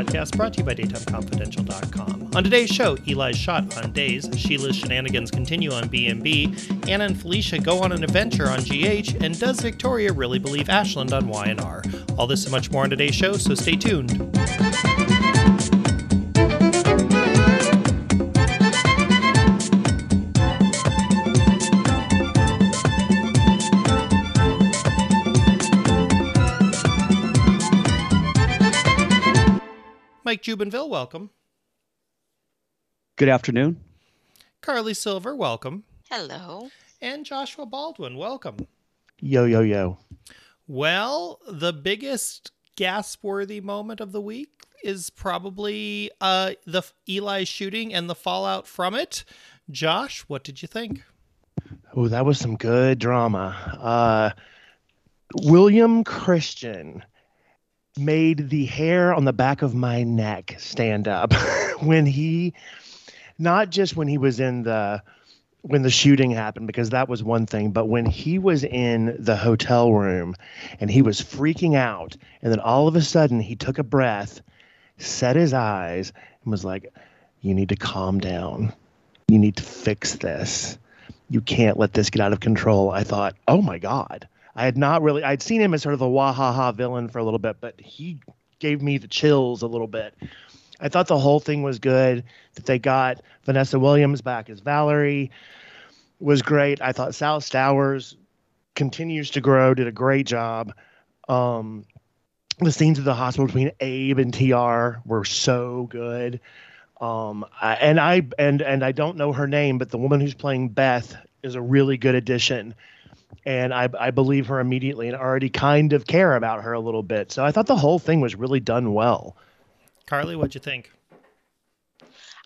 Podcast brought to you by DaytimeConfidential.com. On today's show, Eli's shot on Days, Sheila's shenanigans continue on B&B, Anna and Felicia go on an adventure on GH, and does Victoria really believe Ashland on Y&R? All this and much more on today's show, so stay tuned. Mike Jubinville, welcome. Good afternoon. Carly Silver, welcome. Hello. And Joshua Baldwin, welcome. Yo, yo, yo. Well, the biggest gasp worthy moment of the week is probably uh, the Eli shooting and the fallout from it. Josh, what did you think? Oh, that was some good drama. Uh, William Christian made the hair on the back of my neck stand up when he not just when he was in the when the shooting happened because that was one thing but when he was in the hotel room and he was freaking out and then all of a sudden he took a breath set his eyes and was like you need to calm down. You need to fix this. You can't let this get out of control. I thought oh my god I had not really I'd seen him as sort of the wahaha villain for a little bit, but he gave me the chills a little bit. I thought the whole thing was good. That they got Vanessa Williams back as Valerie was great. I thought Sal Stowers continues to grow, did a great job. Um, the scenes at the hospital between Abe and TR were so good. Um, I, and I and and I don't know her name, but the woman who's playing Beth is a really good addition and I, I believe her immediately and already kind of care about her a little bit. So I thought the whole thing was really done well. Carly, what'd you think?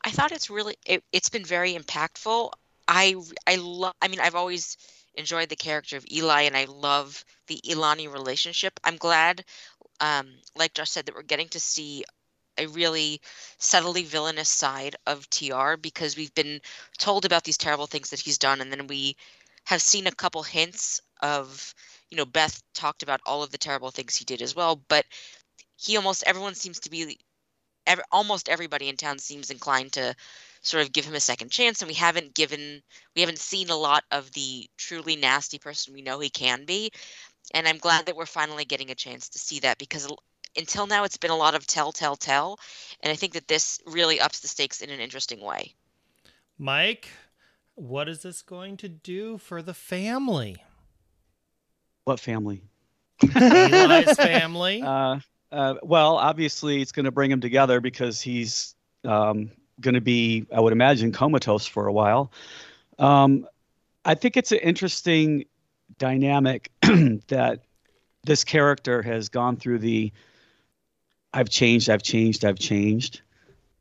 I thought it's really it, has been very impactful. I I love. I mean, I've always enjoyed the character of Eli, and I love the Ilani relationship. I'm glad, um, like Josh said, that we're getting to see a really subtly villainous side of TR because we've been told about these terrible things that he's done, and then we have seen a couple hints of, you know, Beth talked about all of the terrible things he did as well, but he almost everyone seems to be every, almost everybody in town seems inclined to sort of give him a second chance and we haven't given we haven't seen a lot of the truly nasty person we know he can be and i'm glad that we're finally getting a chance to see that because until now it's been a lot of tell tell tell and i think that this really ups the stakes in an interesting way. Mike what is this going to do for the family? What family? Eli's family. Uh, uh, well, obviously, it's going to bring him together because he's um, going to be, I would imagine, comatose for a while. Um, I think it's an interesting dynamic that this character has gone through the I've changed, I've changed, I've changed.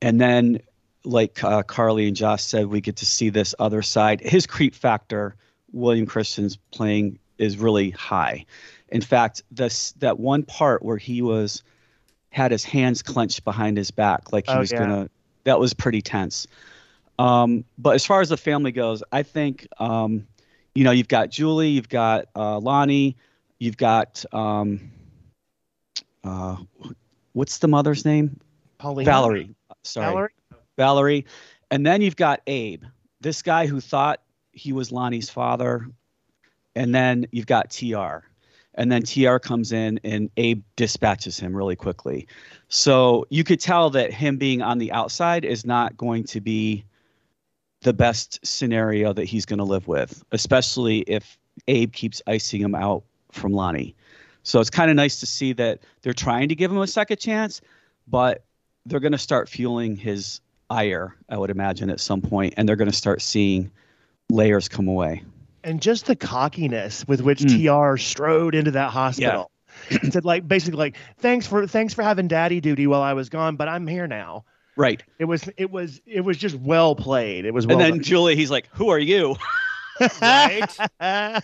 And then like uh, Carly and Josh said, we get to see this other side. His creep factor, William Christian's playing, is really high. In fact, this that one part where he was had his hands clenched behind his back, like he oh, was yeah. gonna. That was pretty tense. Um, but as far as the family goes, I think um, you know you've got Julie, you've got uh, Lani, you've got um, uh, what's the mother's name? Paulina. Valerie. Sorry. Valerie. Valerie. And then you've got Abe, this guy who thought he was Lani's father. And then you've got TR. And then TR comes in and Abe dispatches him really quickly. So you could tell that him being on the outside is not going to be the best scenario that he's going to live with, especially if Abe keeps icing him out from Lonnie. So it's kind of nice to see that they're trying to give him a second chance, but they're going to start fueling his ire, I would imagine, at some point, and they're going to start seeing layers come away. And just the cockiness with which mm. TR strode into that hospital. Yeah. said like basically like thanks for thanks for having daddy duty while I was gone, but I'm here now. Right. It was it was it was just well played. It was well And then done. Julie, he's like, Who are you? right. uh.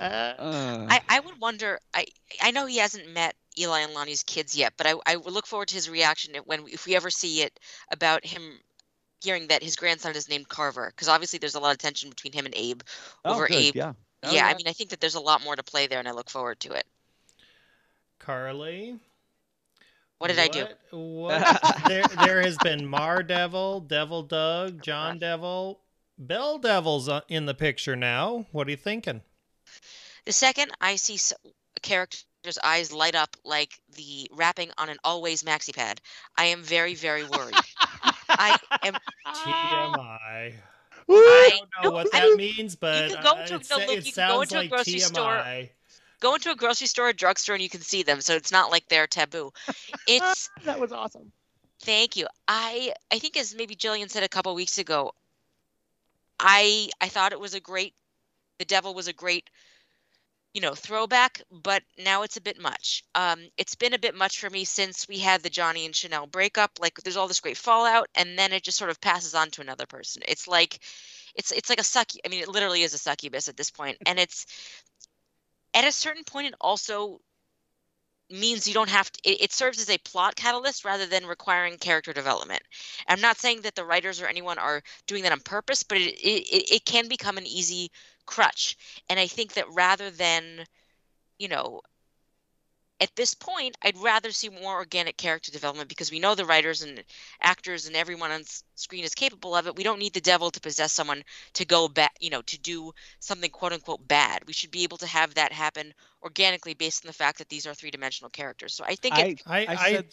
I, I would wonder I I know he hasn't met Eli and Lani's kids yet, but I, I look forward to his reaction when if we ever see it about him hearing that his grandson is named Carver, because obviously there's a lot of tension between him and Abe oh, over good. Abe. Yeah. Oh, yeah, I mean, I think that there's a lot more to play there, and I look forward to it. Carly. What did I do? What? what? there, there has been Mar Devil, Devil Doug, John Devil, Belle Devil's uh, in the picture now. What are you thinking? The second I see s- a eyes light up like the wrapping on an always maxi pad, I am very, very worried. I am. TMI. I don't know No, what I that mean, means, but can go uh, into- it, no, sa- look, you can go sounds into a like grocery store. TMI. Go into a grocery store, a drugstore, and you can see them. So it's not like they're taboo. It's that was awesome. Thank you. I I think as maybe Jillian said a couple weeks ago, I I thought it was a great the devil was a great you know throwback, but now it's a bit much. Um it's been a bit much for me since we had the Johnny and Chanel breakup. Like there's all this great fallout and then it just sort of passes on to another person. It's like it's it's like a suck I mean it literally is a succubus at this point and it's at a certain point it also means you don't have to it, it serves as a plot catalyst rather than requiring character development i'm not saying that the writers or anyone are doing that on purpose but it, it, it can become an easy crutch and i think that rather than you know at this point i'd rather see more organic character development because we know the writers and actors and everyone on screen is capable of it we don't need the devil to possess someone to go back you know to do something quote unquote bad we should be able to have that happen organically based on the fact that these are three-dimensional characters so i think it, I, I, I I, said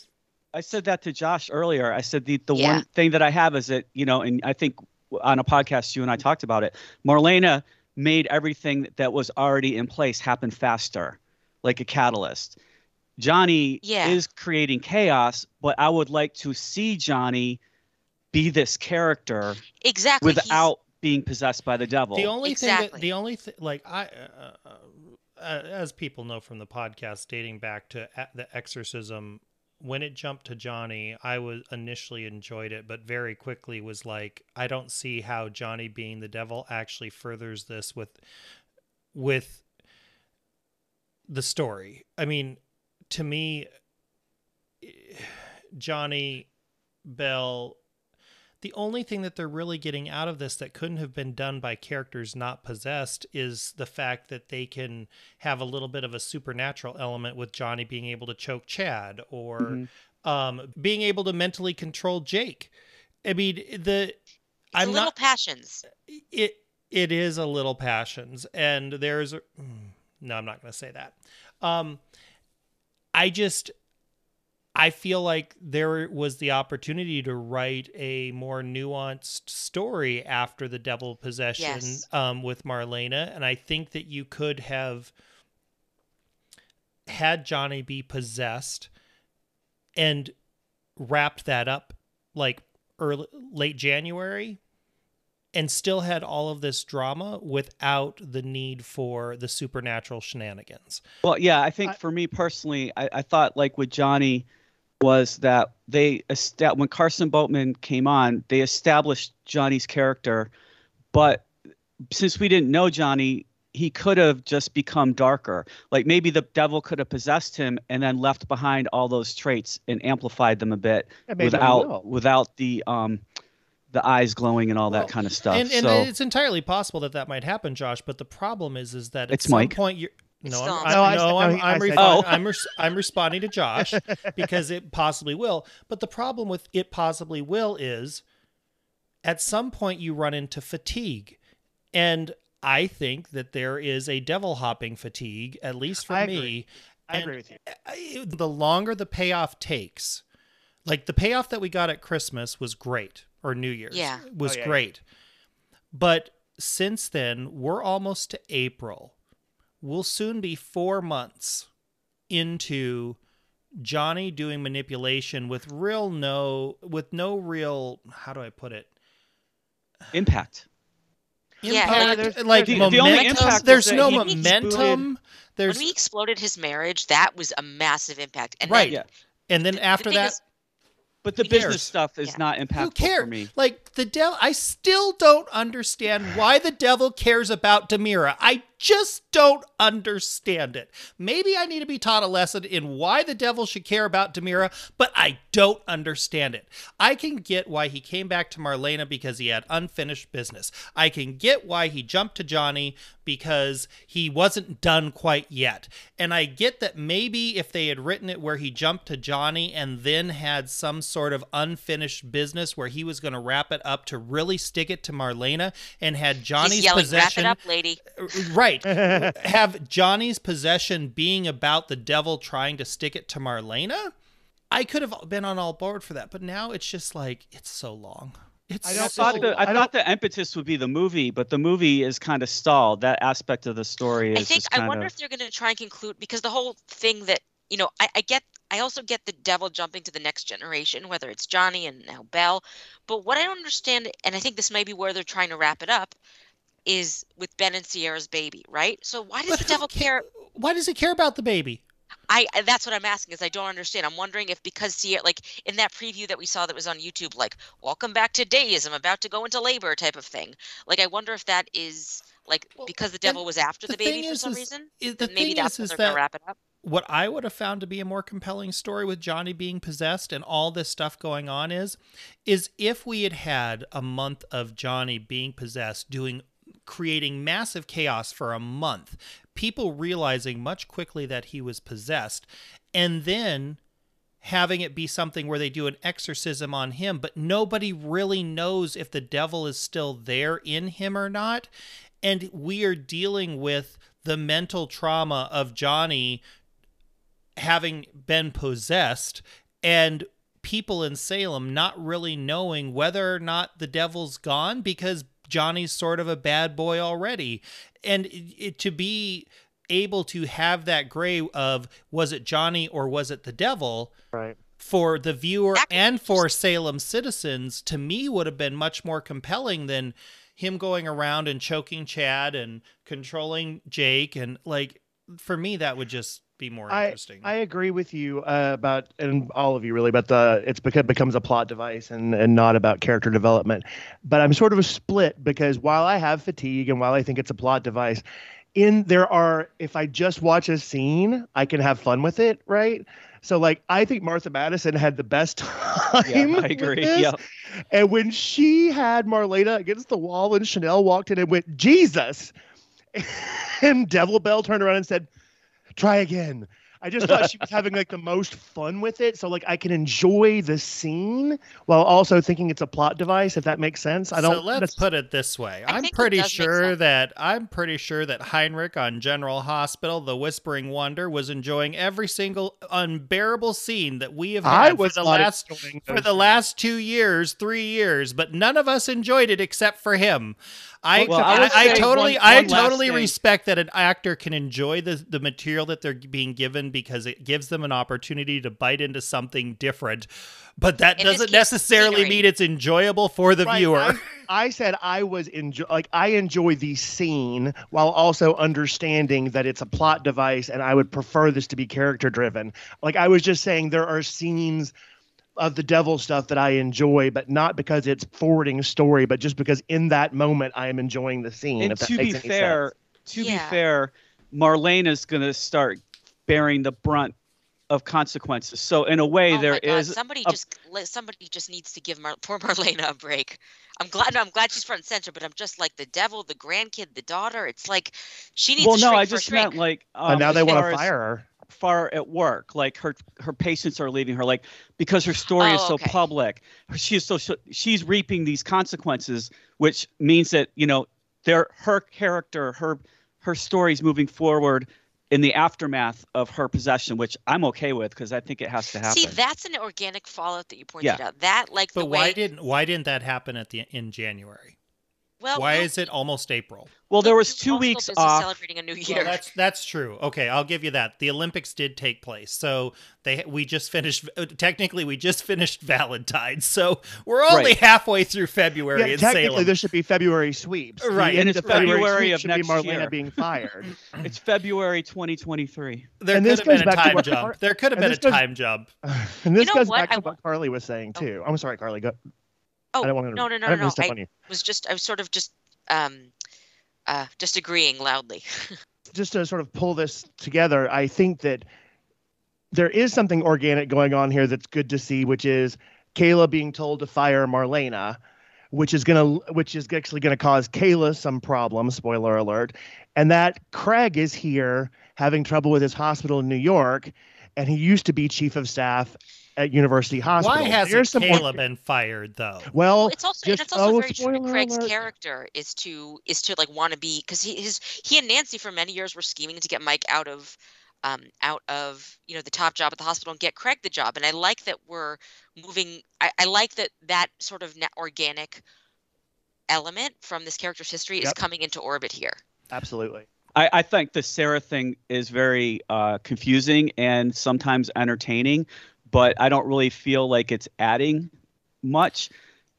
I said that to Josh earlier. I said the the Yeah. one thing that I have is that you know, and I think on a podcast you and I talked about it. Marlena made everything that was already in place happen faster, like a catalyst. Johnny Yeah. is creating chaos, but I would like to see Johnny be this character exactly he's- without being possessed by the devil. the only thing that the only thing like I uh, uh, uh, as people know from the podcast dating back to a- the exorcism when it jumped to Johnny I was initially enjoyed it but very quickly was like I don't see how Johnny being the devil actually furthers this with with the story. I mean to me Johnny Belle the only thing that they're really getting out of this that couldn't have been done by characters not possessed is the fact that they can have a little bit of a supernatural element with Johnny being able to choke Chad or Mhm. um, being able to mentally control Jake. I mean, the it's I'm a little not passions it it is a little passions and there's a, mm, no i'm not going to say that um i just i feel like there was the opportunity to write a more nuanced story after the devil possession Yes. um with marlena and i think that you could have had johnny be possessed and wrapped that up like early late january and still had all of this drama without the need for the supernatural shenanigans. Well, yeah, I think I- for me personally, I, I thought like with Johnny was that they when Carson Boatman came on, they established Johnny's character, but since we didn't know Johnny, he could have just become darker. Like maybe the devil could have possessed him and then left behind all those traits and amplified them a bit And maybe we without without the um the eyes glowing and all Well, that kind of stuff. And, and so it's entirely possible that that might happen, Josh. But the problem is, is that at It's some Mike. point you're. It's No, I'm, on. No, I, I no, said- I'm, I I'm, said- Oh. I'm, res- I'm responding to Josh because it possibly will. But the problem with it possibly will is at some point you run into fatigue. And I think that there is a devil hopping fatigue, at least for I me. agree. I And agree with you. The longer the payoff takes, like the payoff that we got at Christmas was great, or New Year's Yeah. was Oh, yeah, yeah. great. But since then, we're almost to April. We'll soon be four months into Johnny doing manipulation with real no, with no real, how do I put it? impact. Yeah, Impact, like- there's- like The- the only momentum. impact there's no he momentum. There's when we exploded his marriage that was a massive impact and right, then, Yeah. and then the- the after thing that, is- But the business cares? stuff is Yeah. not Who impactful cares? for me. Like the devil, I still don't understand why the devil cares about DiMera. I just don't understand it. Maybe I need to be taught a lesson in why the devil should care about DiMera, but I don't understand it. I can get why he came back to Marlena because he had unfinished business. I can get why he jumped to Johnny because he wasn't done quite yet. And I get that maybe if they had written it where he jumped to Johnny and then had some sort of unfinished business where he was going to wrap it up to really stick it to Marlena and had Johnny's He's yelling, possession wrap it up, lady. Uh, right have Johnny's possession being about the devil trying to stick it to Marlena I could have been on all board for that but now it's just like it's so long it's I, so thought the, I, I thought the impetus would be the movie, but the movie is kind of stalled. That aspect of the story is I think just I wonder of. if they're going to try and conclude because the whole thing that you know I, I get I also get the devil jumping to the next generation, whether it's Johnny and now Belle. But what I don't understand, and I think this may be where they're trying to wrap it up, is with Ben and Ciara's baby, right? So why does But the devil care? why does he care about the baby I that's what I'm asking is I don't understand. I'm wondering if because Sierra like in that preview that we saw that was on YouTube, like welcome back to days, I'm about to go into labor type of thing. Like I wonder if that is like Well, because the devil was after the the, baby for is- some is- reason. is- the maybe thing that's is- is that- wrap it up. what I would have found to be a more compelling story with Johnny being possessed and all this stuff going on is is if we had had a month of Johnny being possessed doing creating massive chaos for a month. People realizing much quickly that he was possessed and then having it be something where they do an exorcism on him but nobody really knows if the devil is still there in him or not. And we are dealing with the mental trauma of Johnny having been possessed and people in Salem not really knowing whether or not the devil's gone because Johnny's sort of a bad boy already. And it, it- to be able to have that gray of was it Johnny or was it the devil Right. for the viewer and for Salem citizens to me would have been much more compelling than him going around and choking Chad and controlling Jake and like for me that would just be more I, interesting. I agree with you uh, about, and all of you really, but the it's because becomes a plot device and and not about character development. But I'm sort of a split because while I have fatigue and while I think it's a plot device, in there are if I just watch a scene, I can have fun with it, right? So like I think Martha Madison had the best time. Yeah, I agree. this. Yeah. And when she had Marlena against the wall and Chanel walked in and went, Jesus. And Devil Belle turned around and said, try again. I just thought she was having like the most fun with it. So like I can enjoy the scene while also thinking it's a plot device, if that makes sense. I don't so let's put it this way. I I'm pretty sure that I'm pretty sure that Heinrich on General Hospital, the Whispering Wonder, was enjoying every single unbearable scene that we have had I for the last for the last two years, three years, but none of us enjoyed it except for him. I Well, I I, I totally one- I one last totally thing. respect that an actor can enjoy the the material that they're being given because it gives them an opportunity to bite into something different. But that In this doesn't necessarily scenery. mean it's enjoyable for the Right, viewer. I, I said I was enjoy like I enjoy the scene while also understanding that it's a plot device and I would prefer this to be character driven. Like I was just saying there are scenes of the devil stuff that I enjoy, but not because it's forwarding a story, but just because in that moment I am enjoying the scene. And if that to be fair, sense. to be fair, Marlene is going to start bearing the brunt of consequences. So in a way, oh there my God, is somebody a- just somebody just needs to give Mar- poor Marlena a break. I'm glad no, I'm glad she's front and center, but I'm just like the devil, the grandkid, the daughter. It's like she needs well, a no, I for a just meant like. But Um, now they want to fire her. Far at work, like her her patients are leaving her, like because her story is Oh, so okay. public. She is so she's reaping these consequences, which means that you know, their her character, her her stories moving forward in the aftermath of her possession, which I'm okay with because I think it has to happen. See, that's an organic fallout that you pointed Yeah. out. That like the But way why didn't why didn't that happen at the in January? Well why no, is it almost April? well, there was two weeks busy off. celebrating a new Well, year. that's that's true. Okay, I'll give you that. The Olympics did take place, so they we just finished. uh, Technically, we just finished Valentine's, so we're only Right. halfway through February Yeah, in technically Salem. there should be February sweeps. The Right, end and of it's the February, February of should next be Marlena year. being fired. It's February 2023. there and could this have been a back time what jump. Car- there could have been a goes- time jump. and this know goes what? back I to what Carly was saying Oh. too. I'm sorry, Carly. Go. Oh I don't want to. no no no I no no. I was just I was sort of just um uh, just agreeing loudly. just to sort of pull this together, I think that there is something organic going on here that's good to see, which is Kayla being told to fire Marlena, which is gonna which is actually gonna cause Kayla some problems, spoiler alert, and that Craig is here having trouble with his hospital in New York, and he used to be chief of staff at University Hospital. Why hasn't There's Kayla more- been fired though? Well, it's also and just- it's also oh, very true that spoiler Craig's alert. character is to is to like want to be because he his he and Nancy for many years were scheming to get Mike out of um out of you know the top job at the hospital and get Craig the job and I like that we're moving I, I like that that sort of net organic element from this character's history is coming into orbit here. absolutely. I, I think the Sarah thing is very uh, confusing and sometimes entertaining, but I don't really feel like it's adding much.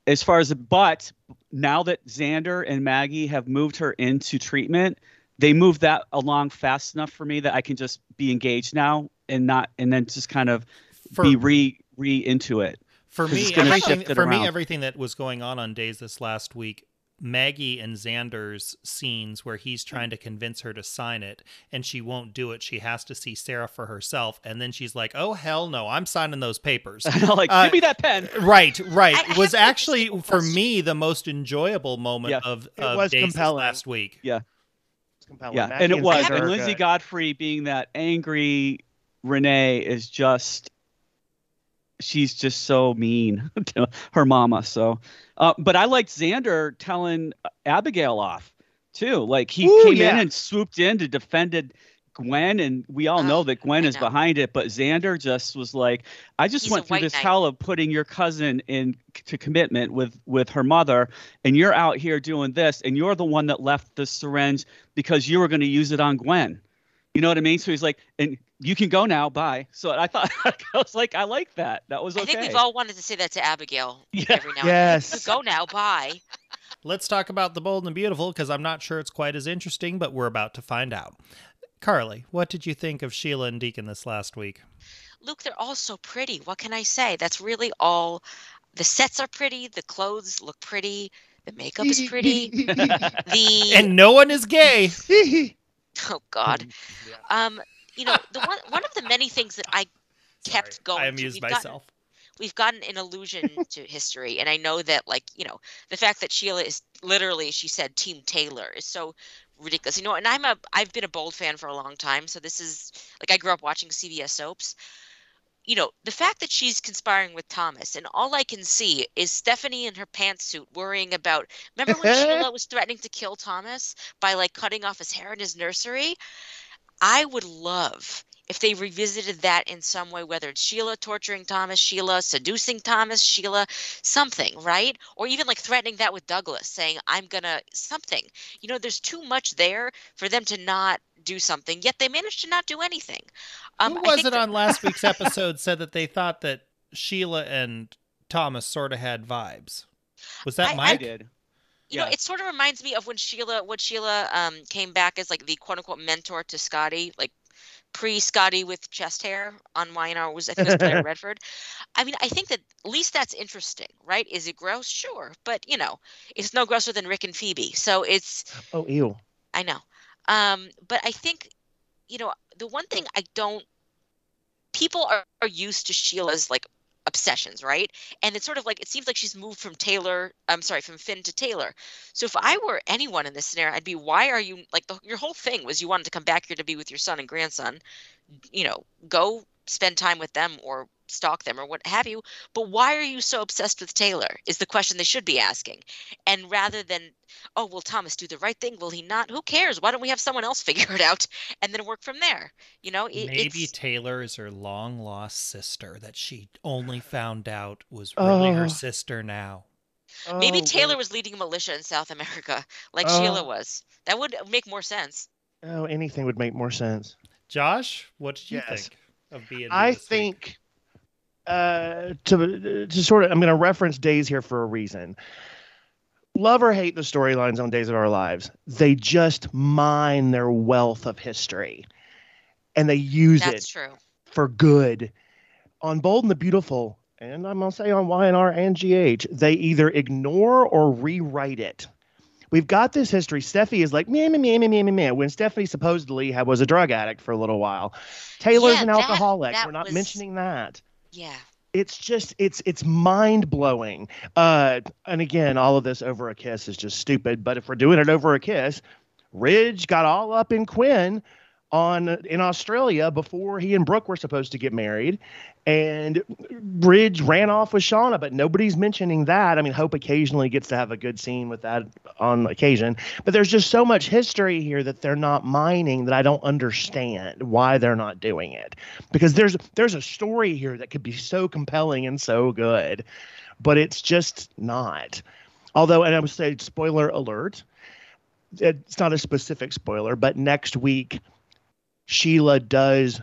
As far as but now that Xander and Maggie have moved her into treatment, they moved that along fast enough for me that I can just be engaged now and not and then just kind of For be re re into it. for me, everything, for me, everything that was going on on days this last week. Maggie and Xander's scenes where he's trying to convince her to sign it and she won't do it. She has to see Sarah for herself. And then she's like, oh, hell no, I'm signing those papers. And they're like, Uh, give me that pen. Right, right. I- I was have actually simple for me the most enjoyable moment Yeah. of, It was days compelling. last week. It's compelling. Yeah, Maggie and it was. And are Lindsay good. Godfrey being that angry Renee is just she's just so mean to her mama. So, uh, but I liked Xander telling Abigail off too. Like he Ooh, came yeah. in and swooped in to defended Gwen, and we all know that Gwen I is know. behind it. But Xander just was like, I just He's went through this knight. hell of putting your cousin in to commitment with with her mother, and you're out here doing this, and you're the one that left the syringe because you were going to use it on Gwen. You know what I mean? So he's like, and you can go now. Bye. So I thought I was like, I like that. That was okay. I think we've all wanted to say that to Abigail Yeah. every now and Yes. then. You Go now, bye. Let's talk about the bold and beautiful because I'm not sure it's quite as interesting, but we're about to find out. Carly, what did you think of Sheila and Deacon this last week? Luke, they're all so pretty. What can I say? That's really all. The sets are pretty. The clothes look pretty. The makeup is pretty. The And no one is gay. oh god, um, you know the one one of the many things that I kept Sorry, going. I to, amused we've gotten- myself. we've gotten an allusion to history and i know that like you know the fact that sheila is literally she said team taylor is so ridiculous you know and i'm a i've been a bold fan for a long time so this is like i grew up watching cbs soaps you know the fact that she's conspiring with thomas and all i can see is stephanie in her pantsuit worrying about remember when sheila was threatening to kill thomas by like cutting off his hair in his nursery i would love if they revisited that in some way, whether it's Sheila torturing Thomas, Sheila seducing Thomas, Sheila something, right? Or even like threatening that with Douglas, saying, I'm gonna something. You know, there's too much there for them to not do something, yet they managed to not do anything. Um, Who was think it that- on last week's episode said that they thought that Sheila and Thomas sort of had vibes? Was that I- I I did. You know, it sort of reminds me of when Sheila, when Sheila um, came back as like the quote unquote mentor to Scotty, like pre Scotty with chest hair on YNR was I think it was Blair Redford. I mean, I think that at least that's interesting, right? Is it gross? Sure, but you know, it's no grosser than Rick and Phoebe, so it's oh, ew. I know. Um, but I think, you know, the one thing I don't people are, are used to Sheila's like obsessions, right? And it's sort of like it seems like she's moved from Taylor, I'm sorry, from Finn to Taylor. So if I were anyone in this scenario, I'd be, why are you like the, your whole thing was you wanted to come back here to be with your son and grandson, you know, go spend time with them or stalk them or what have you. But why are you so obsessed with Taylor? Is the question they should be asking. And rather than, oh, will Thomas do the right thing? Will he not? Who cares? Why don't we have someone else figure it out and then work from there? You know, it, Maybe it's Taylor is her long lost sister that she only found out was really her Oh. sister now. maybe Oh, Taylor God. was leading a militia in South America like Oh. Sheila was. That would make more sense. Oh, anything would make more sense. Josh, what did you Yes. think of being? I think uh, to to sort of I'm going to reference Days here for a reason. Love or hate the storylines on Days of Our Lives, they just mine their wealth of history, and they use That's it true. for good. On Bold and the Beautiful, and I'm gonna say on YNR and GH, they either ignore or rewrite it. We've got this history. Steffy is like meh meh meh meh meh meh meh. When Stephanie supposedly had, was a drug addict for a little while, Taylor's Yeah, an that- alcoholic. that We're not was- mentioning that. Yeah. It's just it's it's mind blowing. Uh, and again, all of this over a kiss is just stupid. But if we're doing it over a kiss, Ridge got all up in Quinn on in Australia before he and Brooke were supposed to get married. And Ridge ran off with Shauna, but nobody's mentioning that. I mean, Hope occasionally gets to have a good scene with that on occasion, but there's just so much history here that they're not mining that I don't understand why they're not doing it. Because there's there's a story here that could be so compelling and so good, but it's just not. Although, and I would say, spoiler alert, it's not a specific spoiler, but next week, Sheila does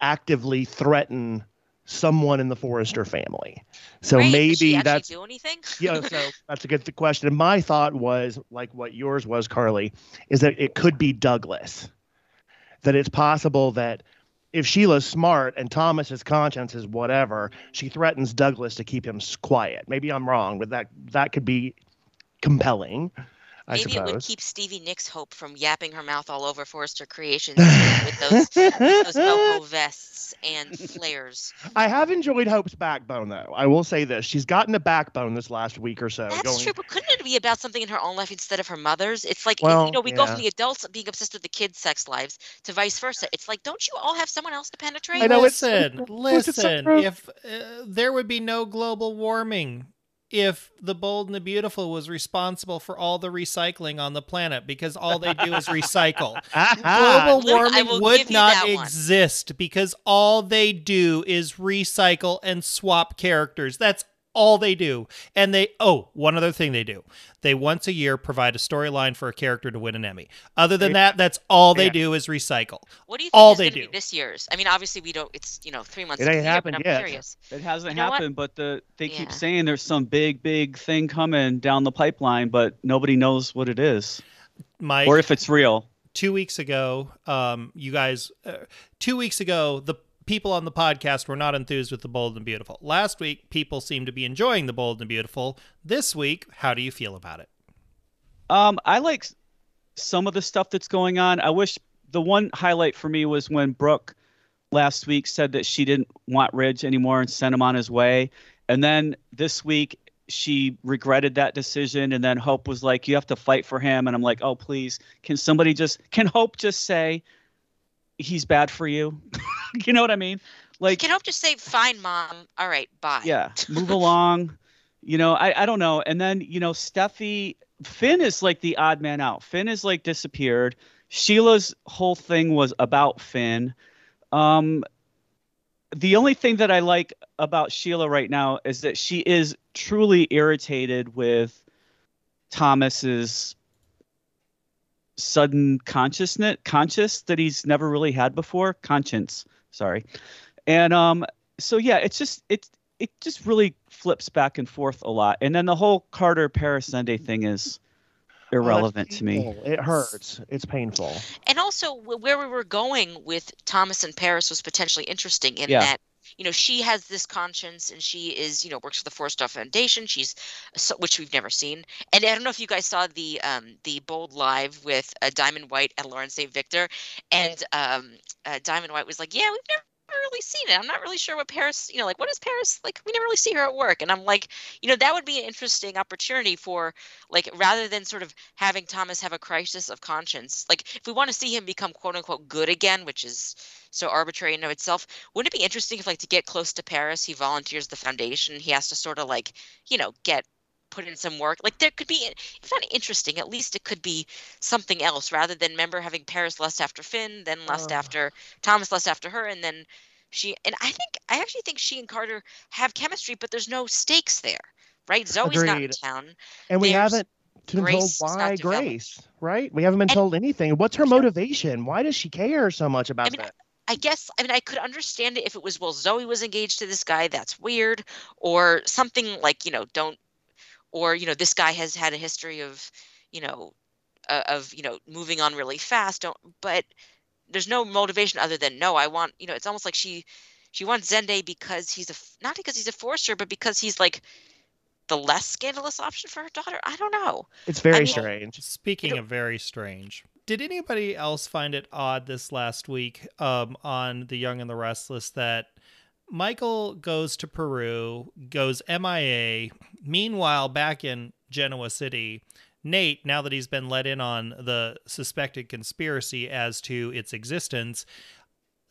actively threaten someone in the Forrester family. So. Does maybe that's do anything? yeah. So that's a good question. And my thought was like what yours was, Carly, is that it could be Douglas. That it's possible that if Sheila's smart and Thomas's conscience is whatever, she threatens Douglas to keep him quiet. Maybe I'm wrong, but that that could be compelling. I Maybe it would keep Stevie Nicks Hope from yapping her mouth all over Forrester Creations with those those Moco vests and flares. I have enjoyed Hope's backbone, though. I will say this: she's gotten a backbone this last week or so. That's going, true, but couldn't it be about something in her own life instead of her mother's? It's like Well, you know, we go from the adults being obsessed with the kids' sex lives to vice versa. It's like, don't you all have someone else to penetrate? I know listen. It's listen. if uh, there would be no global warming if the bold and the beautiful was responsible for all the recycling on the planet because all they do is recycle. Global warming will would not exist because all they do is recycle and swap characters. That's all they do. And they, oh, one other thing they do. They once a year provide a storyline for a character to win an Emmy. Other than that, that's all they Yeah. do is recycle. What do you think all is they do. be this year's? I mean, obviously we don't. It's you know three months. It ain't the year, happened but I'm yet. Curious. It hasn't You know what? happened, but the they keep saying there's some big, big thing coming down the pipeline, but nobody knows what it is Mike, or if it's real. two weeks ago, um, you guys, uh, two weeks ago, the people on the podcast were not enthused with the bold and beautiful. Last week, people seemed to be enjoying the bold and beautiful. This week, how do you feel about it? Um, I like some of the stuff that's going on. I wish the one highlight for me was when Brooke last week said that she didn't want Ridge anymore and sent him on his way. And then this week she regretted that decision and then Hope was like, You have to fight for him. And I'm like, Oh please, can somebody just can Hope just say he's bad for you? you know what I mean? Like you Can Hope just say, "Fine, mom. All right, bye." yeah move along you know I, I don't know and then you know steffy finn is like the odd man out finn is like disappeared sheila's whole thing was about finn um the only thing that i like about sheila right now is that she is truly irritated with thomas's sudden consciousness conscious that he's never really had before conscience sorry and um so yeah it's just it it just really flips back and forth a lot and then the whole carter paris Zende thing is Oh, irrelevant to me. It hurts. It's painful. And also, where we were going with Thomas and Paris was potentially interesting in Yeah. that, you know, she has this conscience and she is, you know, works for the Forrester Foundation. She's, which we've never seen. And I don't know if you guys saw the um, the Bold Live with uh, Diamond White and Lawrence Saint-Victor, and um, uh, Diamond White was like, "Yeah, we've never." Really seen it. I'm not really sure what paris you know like what is paris? Like we never really see her at work. And i'm like you know that would be an interesting opportunity for like rather than sort of having thomas have a crisis of conscience like if we want to see him become quote unquote good again which is so arbitrary in of itself wouldn't it be interesting if like to get close to paris he volunteers the foundation he has to sort of like you know get put in some work like there could be if not interesting at least it could be something else rather than remember having paris lust after finn then lust Ugh. after thomas lust after her and then she and i think i actually think she and carter have chemistry but there's no stakes there right zoe's not in town And we There's- haven't been told why. Grace, right? We haven't been And- told anything. What's her motivation? Why does she care so much about I mean, that? I guess I mean I could understand it if it was well Zoe was engaged to this guy that's weird or something like you know don't or you know this guy has had a history of you know uh, of you know moving on really fast don't but there's no motivation other than no I want you know it's almost like she she wants Zende because he's a not because he's a Forrester but because he's like the less scandalous option for her daughter. I don't know. It's very mean- strange. Speaking of very strange, did anybody else find it odd this last week um, on The Young and the Restless that Michael goes to Peru, goes MIA? Meanwhile, back in Genoa City, Nate, now that he's been let in on the suspected conspiracy as to its existence,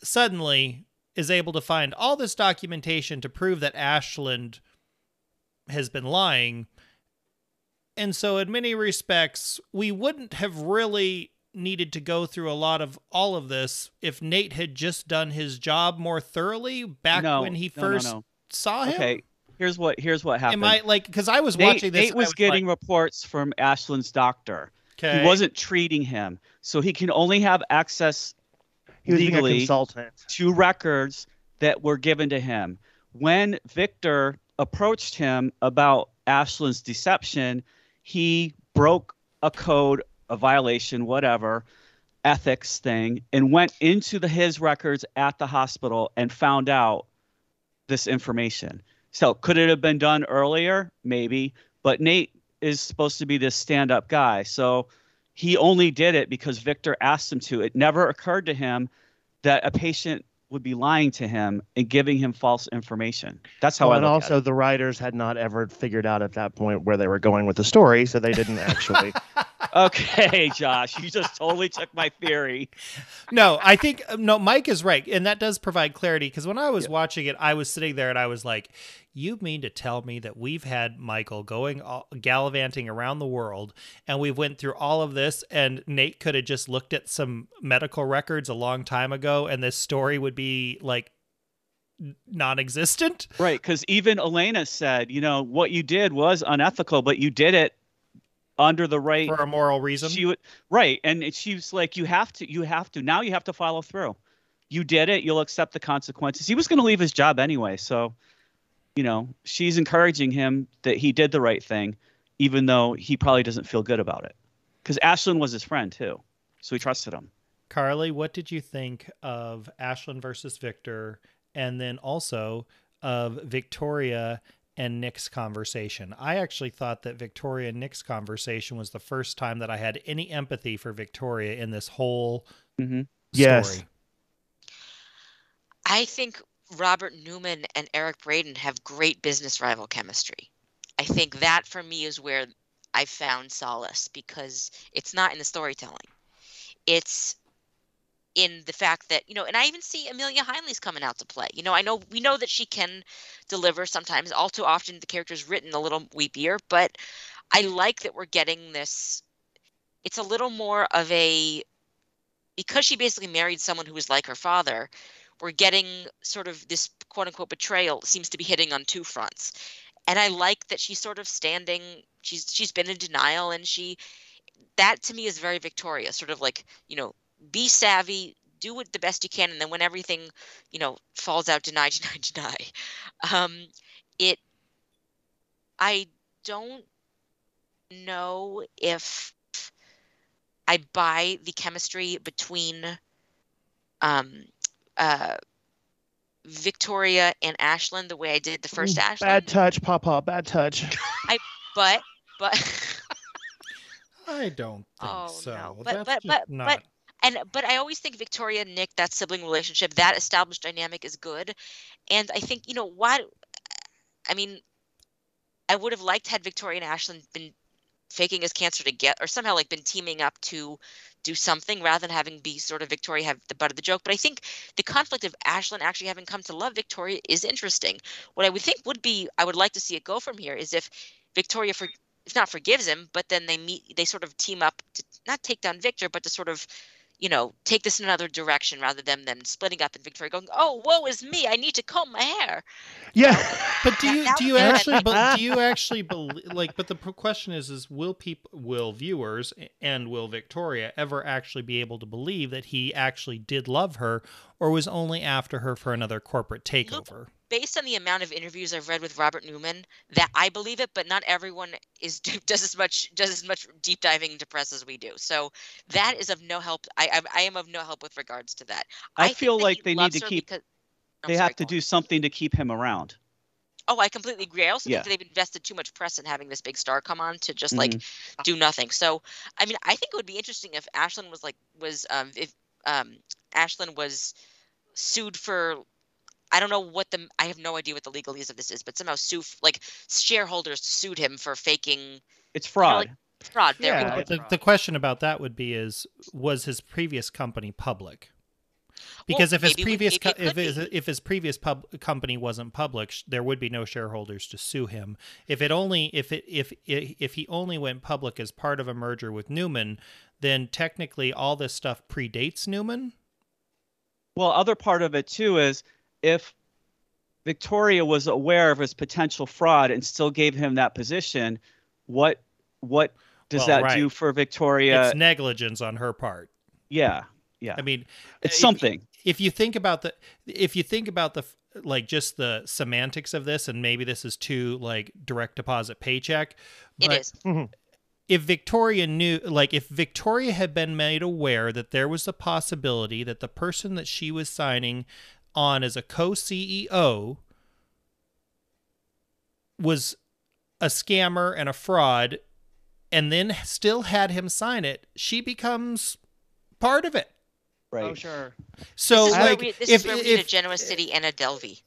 suddenly is able to find all this documentation to prove that Ashland has been lying. And so, in many respects, we wouldn't have really needed to go through a lot of all of this if Nate had just done his job more thoroughly back no, when he no, no, first no. saw him. Okay, here's what here's what happened. Am I like because I was Nate, watching this? Nate and I was getting like, reports from Ashland's doctor. okay. He wasn't treating him, so he can only have access He was being a legally consultant. to records that were given to him. When Victor approached him about Ashland's deception, he broke a code, a violation, whatever, ethics thing, and went into the his records at the hospital and found out this information. So could it have been done earlier? Maybe, but Nate is supposed to be this stand-up guy. So he only did it because Victor asked him to. It never occurred to him that a patient would be lying to him and giving him false information. That's how Well, I and also the writers had not ever figured out at that point where they were going with the story, so they didn't actually. Okay, Josh, you just totally took my theory. no, I think uh, no. Mike is right, and that does provide clarity. Because when I was Yeah. watching it, I was sitting there and I was like, "You mean to tell me that we've had Michael going all, gallivanting around the world, and we've went through all of this, and Nate could have just looked at some medical records a long time ago, and this story would be like non-existent." Right, because even Elena said, you know, what you did was unethical, but you did it under the right For a moral reason, She would right, and she was like, "You have to, you have to. Now you have to follow through. You did it. You'll accept the consequences." He was going to leave his job anyway, so you know, she's encouraging him that he did the right thing, even though he probably doesn't feel good about it. Because Ashland was his friend too, so he trusted him. Carly, what did you think of Ashland versus Victor, and then also of Victoria and Nick's conversation? I actually thought that Victoria and Nick's conversation was the first time that I had any empathy for Victoria in this whole hmm Yes. story. I think Robert Newman and Eric Braeden have great business rival chemistry. I think that for me is where I found solace because it's not in the storytelling. It's in the fact that, you know, and I even see Amelia Heinle's coming out to play. You know, I know we know that she can deliver sometimes. All too often the character's written a little weepier, but I like that we're getting this it's a little more of a because she basically married someone who was like her father, we're getting sort of this quote unquote betrayal seems to be hitting on two fronts. And I like that she's sort of standing she's she's been in denial and she that to me is very victorious, sort of like, you know, be savvy, do it the best you can, and then when everything, you know, falls out, deny, deny, deny. Um it I don't know if I buy the chemistry between um uh Victoria and Ashland the way I did the first Mm, Ashland. Bad touch, Papa. Bad touch. I but but I don't think Oh, so. no. But- That's but- just but- not. but- and but I always think Victoria and Nick, that sibling relationship, that established dynamic is good. And I think, you know, why I mean, I would have liked had Victoria and Ashland been faking his cancer to get or somehow like been teaming up to do something rather than having be sort of Victoria have the butt of the joke. But I think the conflict of Ashland actually having come to love Victoria is interesting. What I would think would be I would like to see it go from here is if Victoria for if not forgives him, but then they meet they sort of team up to not take down Victor, but to sort of you know, take this in another direction rather than them splitting up and Victoria going, "Oh, woe is me! I need to comb my hair." Yeah. But do you do you actually be- do you actually believe like? But the question is, is will people, will viewers, and will Victoria ever actually be able to believe that he actually did love her, or was only after her for another corporate takeover? Based on the amount of interviews I've read with Robert Newman, that I believe it, but not everyone is does as much does as much deep diving into press as we do. So that is of no help. I I, I am of no help with regards to that. I think feel like they need to keep- because- They sorry, have to do something to keep him around. Oh, I completely agree. I also Yeah. think they've invested too much press in having this big star come on to just like do nothing. So, I mean, I think it would be interesting if Ashland was like was um if um Ashland was sued for I don't know what the I have no idea what the legalese of this is, but somehow sue like shareholders sued him for faking It's fraud. like- fraud. There we Yeah, go. the, the question about that would be is was his previous company public because if his previous co- if his, if his previous pub company wasn't public sh- there would be no shareholders to sue him if it only if it if if he only went public as part of a merger with Newman then technically all this stuff predates Newman Well, other part of it too is if Victoria was aware of his potential fraud and still gave him that position, what what does Well, that right. do for Victoria? it's negligence on her part yeah, yeah. I mean it's if- something. if you think about the if you think about the like just the semantics of this and maybe this is too like direct deposit paycheck It but is. Mm-hmm. if victoria knew like if victoria had been made aware that there was a possibility that the person that she was signing on as a co-ceo was a scammer and a fraud and then still had him sign it she becomes part of it Right. Oh, sure. so this is where like we, this if, is where we need a Genoa City and a Delvey.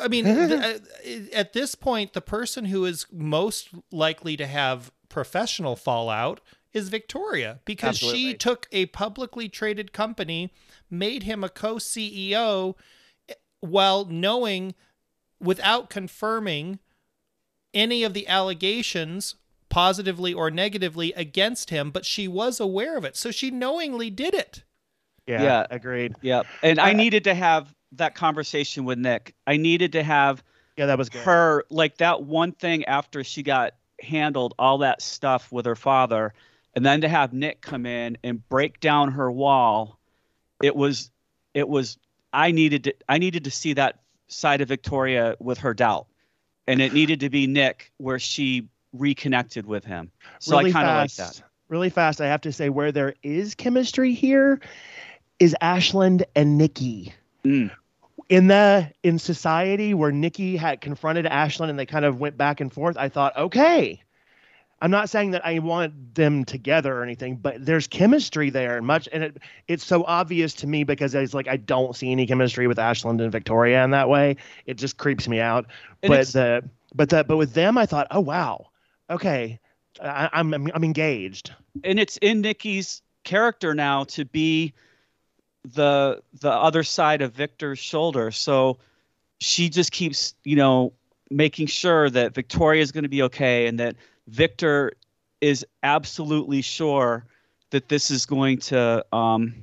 I mean, the, uh, at this point, the person who is most likely to have professional fallout is Victoria because she took a publicly traded company, made him a co CEO while knowing without confirming any of the allegations positively or negatively against him, but she was aware of it. So she knowingly did it. Yeah, Yeah. agreed. Yeah. And I Uh, needed to have that conversation with Nick. I needed to have Yeah, that was good. her like that one thing after she got handled all that stuff with her father and then to have Nick come in and break down her wall it was it was I needed to I needed to see that side of Victoria with her doubt and it needed to be Nick where she reconnected with him so I kind of like that Really fast, I have to say where there is chemistry here is Ashland and Nikki. Mm. In the in society where Nikki had confronted Ashland and they kind of went back and forth, I thought, okay. I'm not saying that I want them together or anything, but there's chemistry there and much and it it's so obvious to me because it's like I don't see any chemistry with Ashland and Victoria in that way. It just creeps me out. And but the but the but with them I thought, oh wow. Okay. I, I'm I'm engaged. and it's in Nikki's character now to be the the other side of Victor's shoulder. So she just keeps, you know, making sure that Victoria is going to be okay and that Victor is absolutely sure that this is going to um,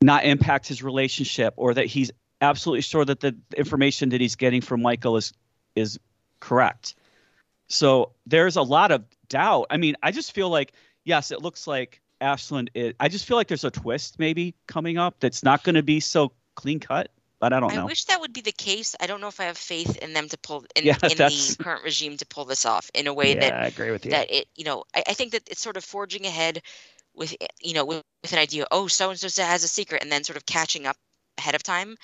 not impact his relationship or that he's absolutely sure that the information that he's getting from Michael is is correct. So there's a lot of doubt. I mean, I just feel like yes, it looks like Ashland. Is, I just feel like there's a twist maybe coming up that's not going to be so clean cut. But I don't know. I wish that would be the case. I don't know if I have faith in them to pull in, Yeah, in the current regime to pull this off in a way yeah, that I agree with you. that it you know I, I think that it's sort of forging ahead with you know with, with an idea oh so and so has a secret and then sort of catching up ahead of time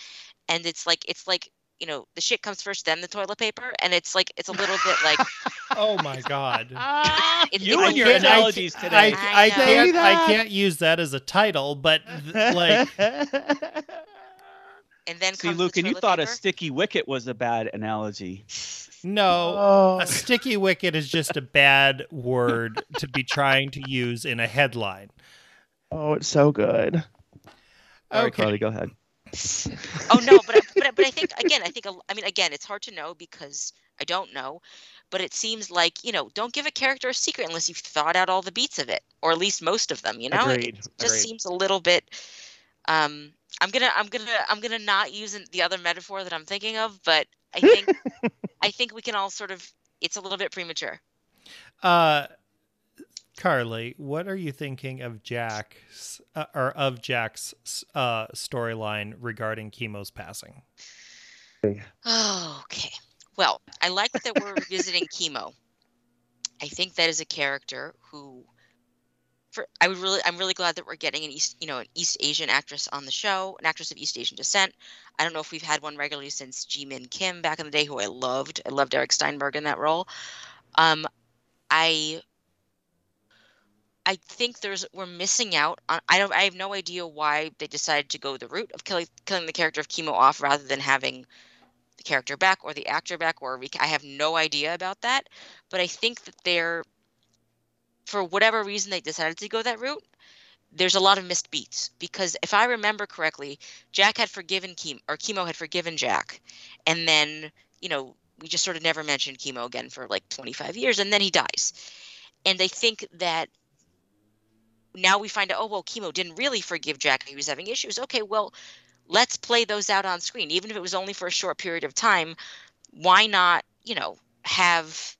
and it's like it's like you know the shit comes first then the toilet paper and it's like it's a little bit like Oh my God. Ah, it, You it's and a your little- I- analogies I, today. I, I can't I can't use that as a title, but th- like and then See, comes Luke, the and you toilet thought a sticky wicket was a bad analogy. no, oh, a sticky wicket is just a bad word to be trying to use in a headline. oh, it's so good. Sorry, Okay. Carly, go ahead. oh no but I, but, I- but I think again I think I mean again it's hard to know because I don't know but it seems like you know don't give a character a secret unless you've thought out all the beats of it or at least most of them you know It- Agreed. it just Agreed. seems a little bit um i'm gonna i'm gonna i'm gonna not use the other metaphor that i'm thinking of but i think i think we can all sort of it's a little bit premature. Uh, Carly, what are you thinking of Jack's uh, or of Jack's uh, storyline regarding Keemo's passing? okay. Well i like that we're revisiting Keemo. I think that is a character who for I would really I'm really glad that we're getting an East you know an East Asian actress on the show, an actress of East Asian descent. I don't know if we've had one regularly since Ji Min Kim back in the day, who I loved. I loved Eric Steinberg in that role. Um, I I think there's we're missing out on. I don't. I have no idea why they decided to go the route of killing killing the character of Keemo off rather than having the character back or the actor back or I have no idea about that. But I think that they're for whatever reason they decided to go that route, there's a lot of missed beats because if I remember correctly, Jack had forgiven Keemo or Keemo had forgiven Jack, and then you know we just sort of never mentioned Keemo again for like 25 years, and then he dies, and they think that now we find out oh well Keemo didn't really forgive Jack he was having issues. Okay, well let's play those out on screen even if it was only for a short period of time. Why not you know have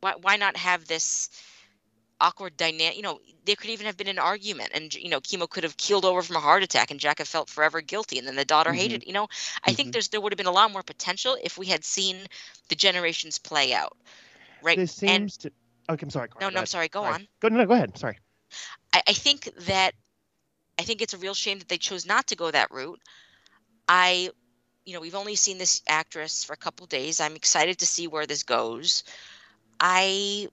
why why not have this awkward dynamic. You know, there could even have been an argument, and you know, Keemo could have keeled over from a heart attack, and Jack have felt forever guilty, and then the daughter mm-hmm. hated. You know, I mm-hmm. think there's there would have been a lot more potential if we had seen the generations play out. Right. This seems and, to. Okay, I'm sorry. no, no, I'm sorry. Go sorry. on. Go no, go ahead. Sorry. I, I think that I think it's a real shame that they chose not to go that route. I, you know, we've only seen this actress for a couple days. I'm excited to see where this goes. I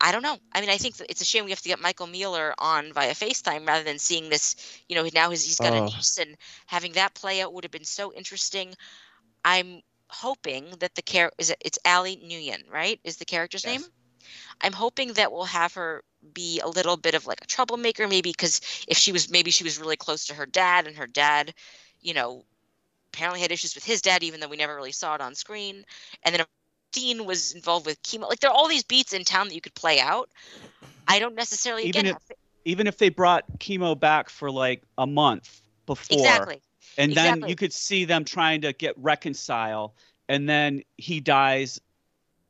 I don't know. I mean, I think it's a shame we have to get Michael Mealor on via FaceTime rather than seeing this. You know, now he's, he's got oh. a niece, and having that play out would have been so interesting. I'm hoping that the care is it, it's Allie Nguyen, right? Is the character's yes. name? I'm hoping that we'll have her be a little bit of like a troublemaker, maybe because if she was maybe she was really close to her dad, and her dad, you know, apparently had issues with his dad, even though we never really saw it on screen. And then Dean was involved with Keemo. Like there are all these beats in town that you could play out. I don't necessarily even again, if even if they brought Keemo back for like a month before. Exactly. And exactly. then you could see them trying to get reconcile and then he dies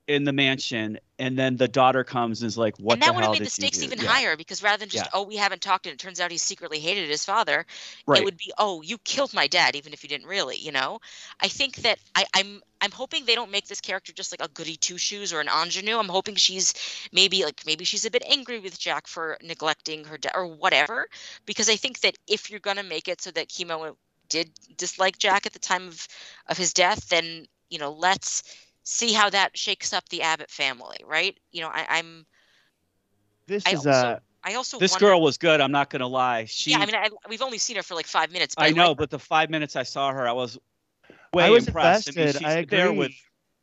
in the mansion and then the daughter comes and is like what and that would have made the stakes even yeah. higher because rather than just yeah. oh we haven't talked and it turns out he secretly hated his father right. it would be oh you killed my dad even if you didn't really you know i think that I, i'm i'm hoping they don't make this character just like a goody two shoes or an ingenue i'm hoping she's maybe like maybe she's a bit angry with jack for neglecting her dad or whatever because i think that if you're gonna make it so that Keemo did dislike jack at the time of of his death then you know let's see how that shakes up the Abbott family, right? You know, I, am This I is also, a. I also this wonder, girl was good. I'm not gonna lie. She. Yeah, I mean, I, we've only seen her for like five minutes. I know, but the five minutes I saw her, I was way I was impressed. Invested. I, mean, she's I there with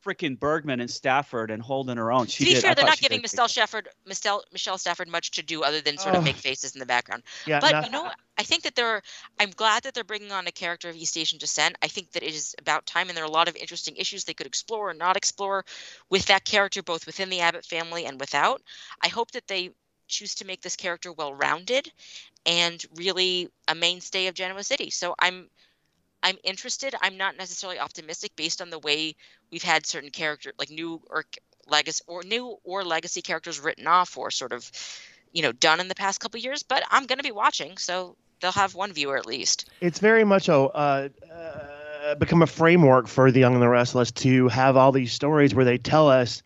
freaking Bergman and Stafford and holding her own. She to be did, fair, they're not giving Michelle Stafford, Michelle, Michelle Stafford much to do other than sort of make faces in the background. Yeah, but not, you know, I think that they're. I'm glad that they're bringing on a character of East Asian descent. I think that it is about time, and there are a lot of interesting issues they could explore or not explore with that character, both within the Abbott family and without. I hope that they choose to make this character well-rounded and really a mainstay of Genoa City. So I'm I'm interested. I'm not necessarily optimistic based on the way we've had certain character like new or legacy or new or legacy characters written off or sort of you know done in the past couple years. But I'm going to be watching, so they'll have one viewer at least. It's very much a. Uh, uh, become a framework for the young and the restless to have all these stories where they tell us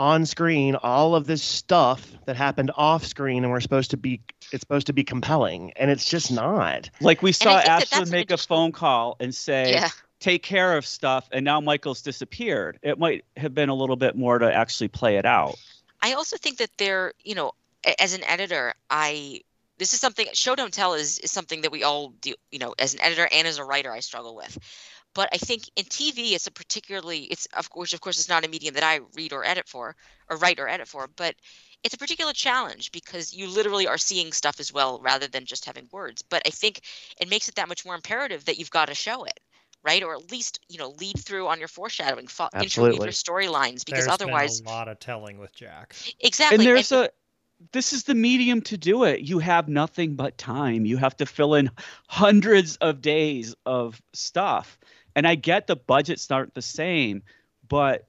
on screen all of this stuff that happened off screen and we're supposed to be it's supposed to be compelling. And it's just not. Like we saw Ashley make a phone call and say yeah. take care of stuff and now michael's disappeared. It might have been a little bit more to actually play it out. I also think that they're you know as an editor i this is something show don't tell is, is something that we all do you know as an editor and as a writer i struggle with but I think in TV it's a particularly it's of course of course it's not a medium that I read or edit for or write or edit for, but it's a particular challenge because you literally are seeing stuff as well rather than just having words. But I think it makes it that much more imperative that you've got to show it right? Or at least you know lead through on your foreshadowing, fo- interweave your storylines because There's otherwise a lot of telling with Jack. Exactly. And there's and, a this is the medium to do it. You have nothing but time. You have to fill in hundreds of days of stuff. And I get the budgets aren't the same, but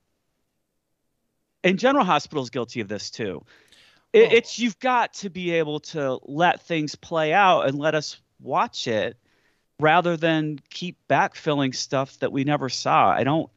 and General Hospital is guilty of this too. It, oh. It's you've got to be able to let things play out and let us watch it rather than keep backfilling stuff that we never saw. I don't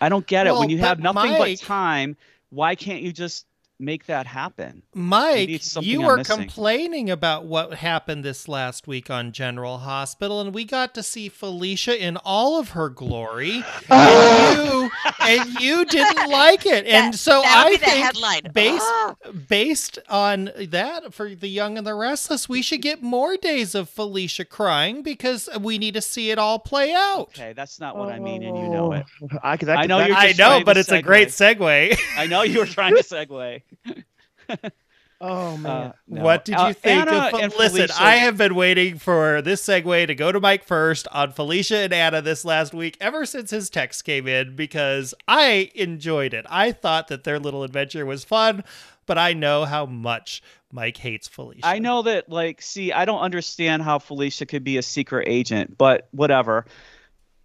I don't get well, it. When you have nothing but time, why can't you just make that happen. Mike, you were complaining about what happened this last week on General Hospital, and we got to see Felicia in all of her glory, and you and you didn't like it, and That- so I think headline. based Ah. based on that for the young and the restless, we should get more days of Felicia crying because we need to see it all play out. Okay, that's not what I mean, and you know it. Oh, I, that, I know that- you're I know, but to it's a great segue. I know you were trying to segue. Oh man. Uh, no. What did you Uh, think Anna of? and Listen, Felicia- I have been waiting for this segue to go to Mike first on Felicia and Anna this last week, ever since his text came in, because I enjoyed it. I thought that their little adventure was fun, but I know how much Mike hates Felicia. I know that, like, see, I don't understand how Felicia could be a secret agent, but whatever.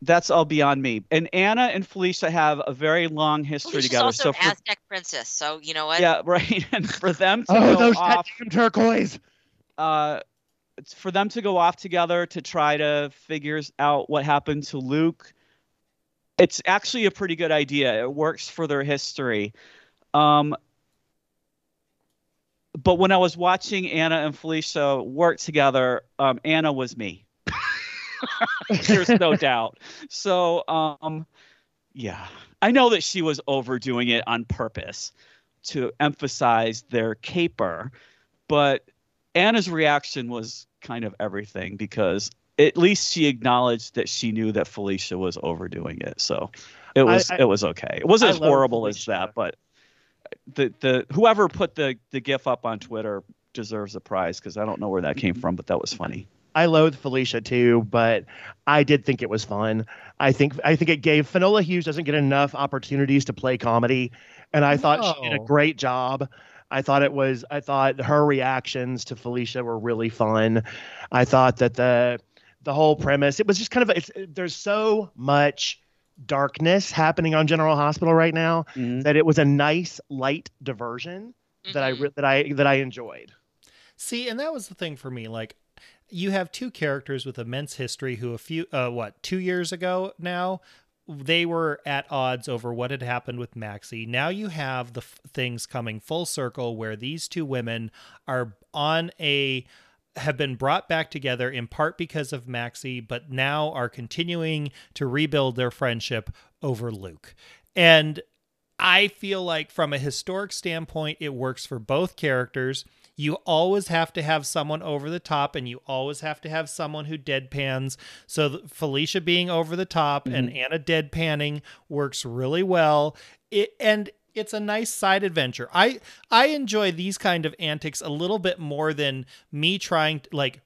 That's all beyond me. And Anna and Felicia have a very long history Felicia's together. also So an for, Aztec princess, so you know what? yeah, right. And for them to Oh, go those off, goddamn turquoise. uh, for them to go off together to try to figure out what happened to Luke. It's actually a pretty good idea. It works for their history. Um, but when I was watching Anna and Felicia work together, um, Anna was me. There's no doubt. So, um, yeah, I know that she was overdoing it on purpose to emphasize their caper, but Anna's reaction was kind of everything because at least she acknowledged that she knew that Felicia was overdoing it. So it was I- it was okay. It wasn't I as horrible as that, but the the whoever put the the gif up on Twitter deserves a prize because I don't know where that came from, but that was funny. I loathe Felicia too, but I did think it was fun. I think I think it gave Finola Hughes doesn't get enough opportunities to play comedy, and I thought she did a great job. I thought it was I thought her reactions to Felicia were really fun. I thought that the the whole premise it was just kind of it's, there's so much darkness happening on General Hospital right now Mhm. that it was a nice light diversion that I Mhm. that I that I enjoyed. See, and that was the thing for me. Like, you have two characters with immense history who, a few, uh, what, two years ago now, they were at odds over what had happened with Maxie. Now you have the f- things coming full circle where these two women are on a have been brought back together in part because of Maxie, but now are continuing to rebuild their friendship over Luke. And I feel like from a historic standpoint, it works for both characters. You always have to have someone over the top, and you always have to have someone who deadpans. So Felicia being over the top and Anna deadpanning works really well. It and it's a nice side adventure. I I enjoy these kind of antics a little bit more than me trying to, like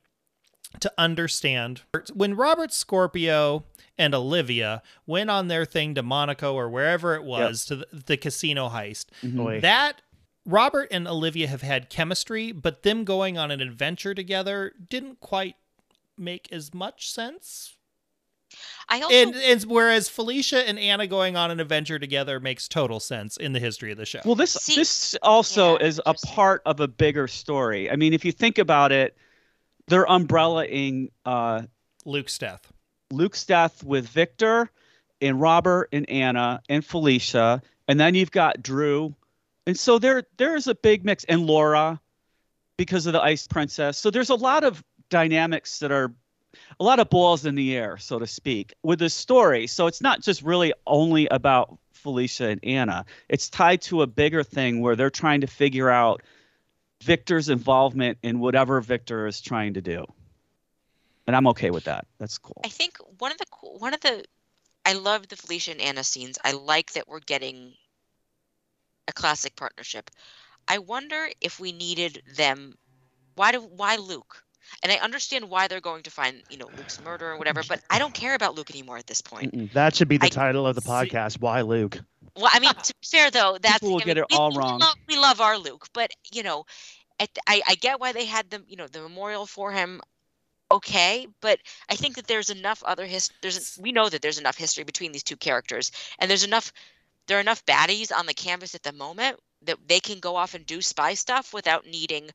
to understand when Robert Scorpio and Olivia went on their thing to Monaco or wherever it was to the, the casino heist. Mhm. That Robert and Olivia have had chemistry, but them going on an adventure together didn't quite make as much sense. I also And, and whereas Felicia and Anna going on an adventure together makes total sense in the history of the show. Well, this See- this also Yeah, is a part of a bigger story. I mean, if you think about it, they're umbrellaing uh, Luke's death. Luke's death with Victor and Robert and Anna and Felicia, and then you've got Drew, and so there there's a big mix, and Laura because of the Ice Princess. So there's a lot of dynamics that are a lot of balls in the air, so to speak, with the story. So it's not just really only about Felicia and Anna. It's tied to a bigger thing where they're trying to figure out Victor's involvement in whatever Victor is trying to do. And I'm okay with that. That's cool. I think one of the cool- one of the I love the Felicia and Anna scenes. I like that we're getting a classic partnership. I wonder if we needed them. Why do why Luke? And I understand why they're going to find you know Luke's murder or whatever, but I don't care about Luke anymore at this point. Mm-mm. That should be the I- title of the See- podcast. Why Luke? Well, I mean, to be fair though, that's People will I get it we- all we wrong. Love, we love our Luke, but you know, at, I I get why they had the you know the memorial for him. Okay, but I think that there's enough other his there's we know that there's enough history between these two characters, and there's enough there are enough baddies on the canvas at the moment that they can go off and do spy stuff without needing,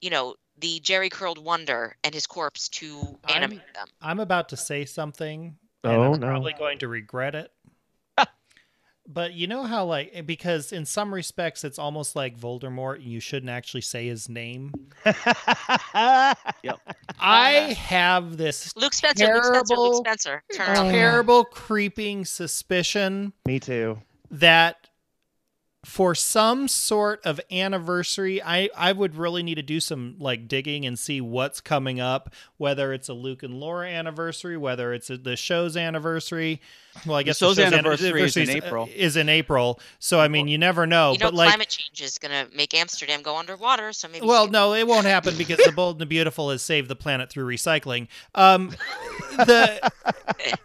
you know, the Jerry curled wonder and his corpse to I'm- animate them. I'm about to say something, and Oh, I'm no. probably going to regret it. But you know how like because in some respects it's almost like Voldemort and you shouldn't actually say his name. yep. I uh, have this Luke Spencer, Luke Spencer, Terrible- Luke Spencer. Turn. Oh. terrible creeping suspicion Me too. That for some sort of anniversary I I would really need to do some like digging and see what's coming up whether it's a Luke and Laura anniversary whether it's a, the show's anniversary well I guess The guess show's an- anniversary is in uh, April. is in April so I mean you never know you know, but like climate change is going to make Amsterdam go underwater, so maybe. well, she- no, it won't happen because the Bold and the Beautiful has saved the planet through recycling. Um, the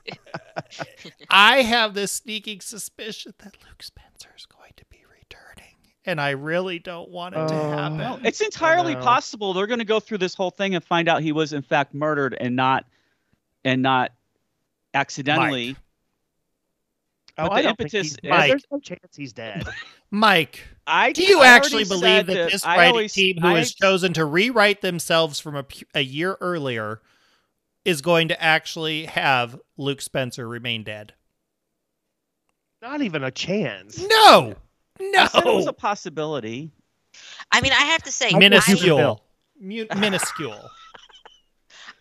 I have this sneaking suspicion that Luke Spencer is going to be returning, and I really don't want it to Oh. happen. No, it's entirely possible they're going to go through this whole thing and find out he was in fact murdered and not and not accidentally. Oh, But I the don't think impetus- he's dead. Mike. There's no chance he's dead. Mike, I do you I actually believe that this I writing always- team, who I- has chosen to rewrite themselves from a, a year earlier, is going to actually have Luke Spencer remain dead? Not even a chance. No, I said it was a possibility. I mean, I have to say, I- I, minuscule, Mu- minuscule.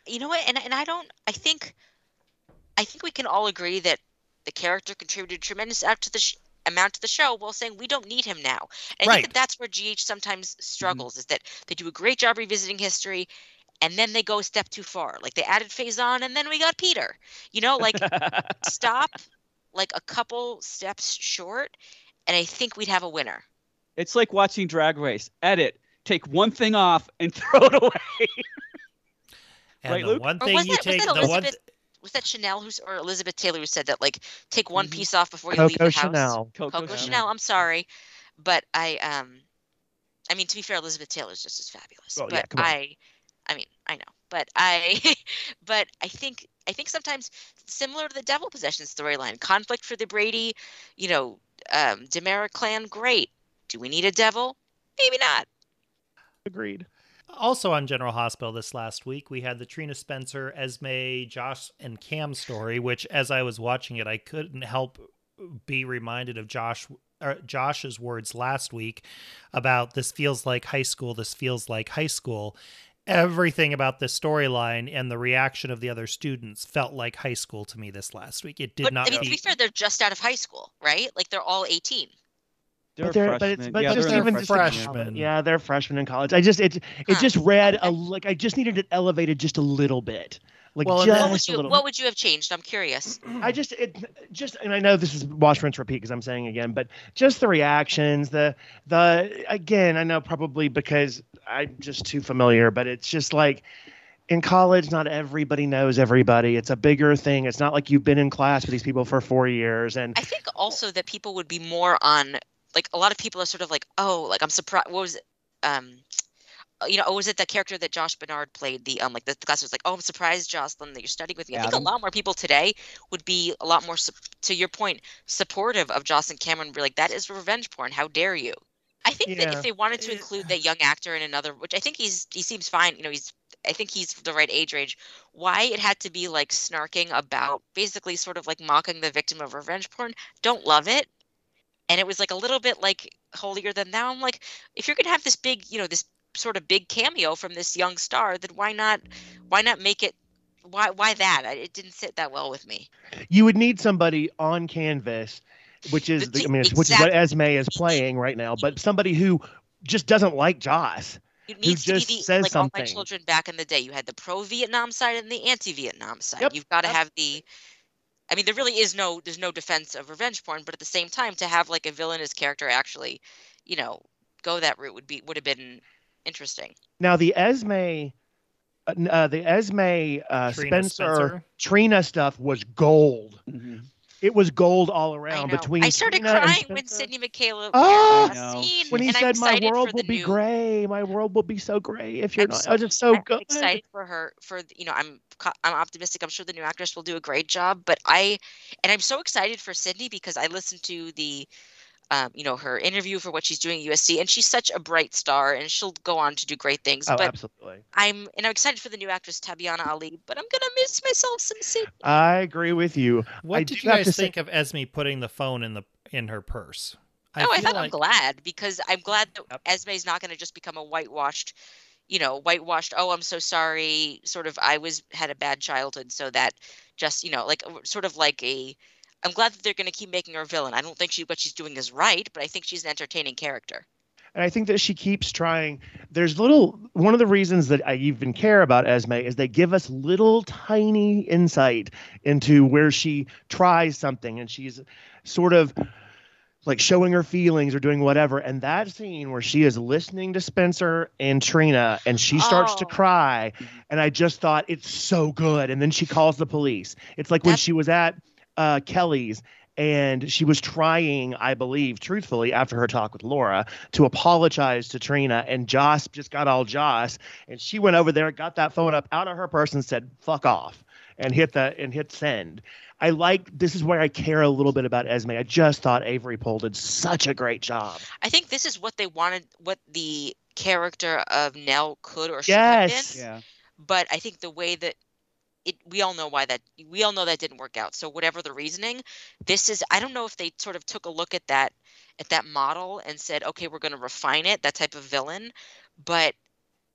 you know what? And and I don't. I think, I think we can all agree that the character contributed tremendous out to the sh- amount to the show, while saying we don't need him now. And I think that that's where GH sometimes struggles mm-hmm. is that they do a great job revisiting history. And then they go a step too far. Like they added Faison, and then we got Peter. You know, like stop, like a couple steps short, and I think we'd have a winner. it's like watching Drag Race. Edit, take one thing off and throw it away. And Right, the Luke? one Or thing was you that- was take, that the one, Elizabeth- Was that Chanel who's or Elizabeth Taylor who said that? Like, take one Mhm. piece off before you leave Coco the house. Chanel. Coco Chanel. I'm sorry, but I um, I mean to be fair, Elizabeth Taylor's just as fabulous. Oh, yeah, but come on. I, I mean I know, but I, but I think I think sometimes similar to the Devil Possession storyline, conflict for the Brady, you know, um, DiMera clan, great. Do we need a devil? Maybe not. Agreed. Also on General Hospital this last week, we had the Trina Spencer, Esme, Joss, and Cam story, which as I was watching it, I couldn't help be reminded of Josh uh, Josh's words last week about this feels like high school, this feels like high school. Everything about this storyline and the reaction of the other students felt like high school to me this last week. It did but not I mean, to be be fair, they're just out of high school, right? Like they're all 18. They're but, they're, but it's freshmen. but yeah, just they're even their just freshman freshman freshmen. Yeah, they're freshmen in college. I just it it Huh. just read a like I just needed it elevated just a little bit. Like Well, just What would a you little. What would you have changed? I'm curious. I just it just and I know this is wash rinse repeat because I'm saying again, but just the reactions, the the again, I know probably because I'm just too familiar, but it's just like in college, not everybody knows everybody. It's a bigger thing. It's not like you've been in class with these people for four years and I think also that people would be more on like a lot of people are sort of like, oh, like I'm surprised. What was it? Um, you know, oh, was it the character that Josh Bernard played? The um, like the, the class was like, oh, I'm surprised, Josslyn, that you're studying with me. I think a lot more people today would be a lot more, sup- to your point, supportive of Josslyn Cameron. Be like, that is revenge porn. How dare you? I think that if they wanted to include that young actor in another, which I think he's he seems fine. You know, he's I think he's the right age range. Why it had to be like snarking about basically sort of like mocking the victim of revenge porn? Don't love it. And it was like a little bit like holier than thou. I'm like, if you're gonna have this big, you know, this sort of big cameo from this young star, then why not why not make it why why that? It didn't sit that well with me. you would need somebody on canvas, which is The- I mean, it's- which is what. Esme is playing right now, but somebody who just doesn't like Joss. It needs to just be the says like all my something. children back in the day. You had the pro Vietnam side and the anti Vietnam side. Yep, You've got to yep. have the I mean, there really is no there's no defense of revenge porn, but at the same time, to have like a villainous character actually, you know, go that route would be would have been interesting. Now the Esme, uh, uh, the Esme uh, Trina Spencer, Spencer. Trina stuff was gold. Mhm. It was gold all around know. between. I started Trina crying when Spencer. Sydney Mikayla Oh! appeared in I know. that scene, when he and said, "My world will be new, gray. My world will be so gray if you're I'm not." so- I was just so I'm good. excited for her for you know I'm I'm optimistic I'm sure the new actress will do a great job but I and I'm so excited for Sydney because I listened to the um, you know, her interview for what she's doing at USC, and she's such a bright star, and she'll go on to do great things. Oh, but absolutely. I'm and I'm excited for the new actress Tabyana Ali, but I'm gonna miss myself some Sydney. I agree with you. What I did you guys to say- think of Esme putting the phone in the in her purse? oh, I feel thought I'm glad because I'm glad that Yep. Esme's not gonna just become a whitewashed, you know, whitewashed. Oh, I'm so sorry. Sort of. I was had a bad childhood, so that just you know, like sort of like a. I'm glad that they're going to keep making her a villain. I don't think she what she's doing is right, but I think she's an entertaining character. And I think that she keeps trying. There's little, one of the reasons that I even care about Esme is they give us little tiny insight into where she tries something and she's sort of like showing her feelings or doing whatever. And that scene where she is listening to Spencer and Trina and she starts to Oh. cry. And I just thought it's so good. And then she calls the police. It's like when she was at uh, Kelly's and she was trying, I believe, truthfully, after her talk with Laura, to apologize to Trina. And Joss just got all Joss, and she went over there, got that phone up out of her purse, and said "fuck off," and hit the and hit send. I like this is where I care a little bit about Esme. I just thought Avery Pohl did such a great job. I think this is what they wanted, what the character of Nelle could or should have Yes. been. Yeah. But I think the way that it, we all know why that, we all know that didn't work out. So whatever the reasoning, this is, I don't know if they sort of took a look at that, at that model and said, okay, we're going to refine it, that type of villain. But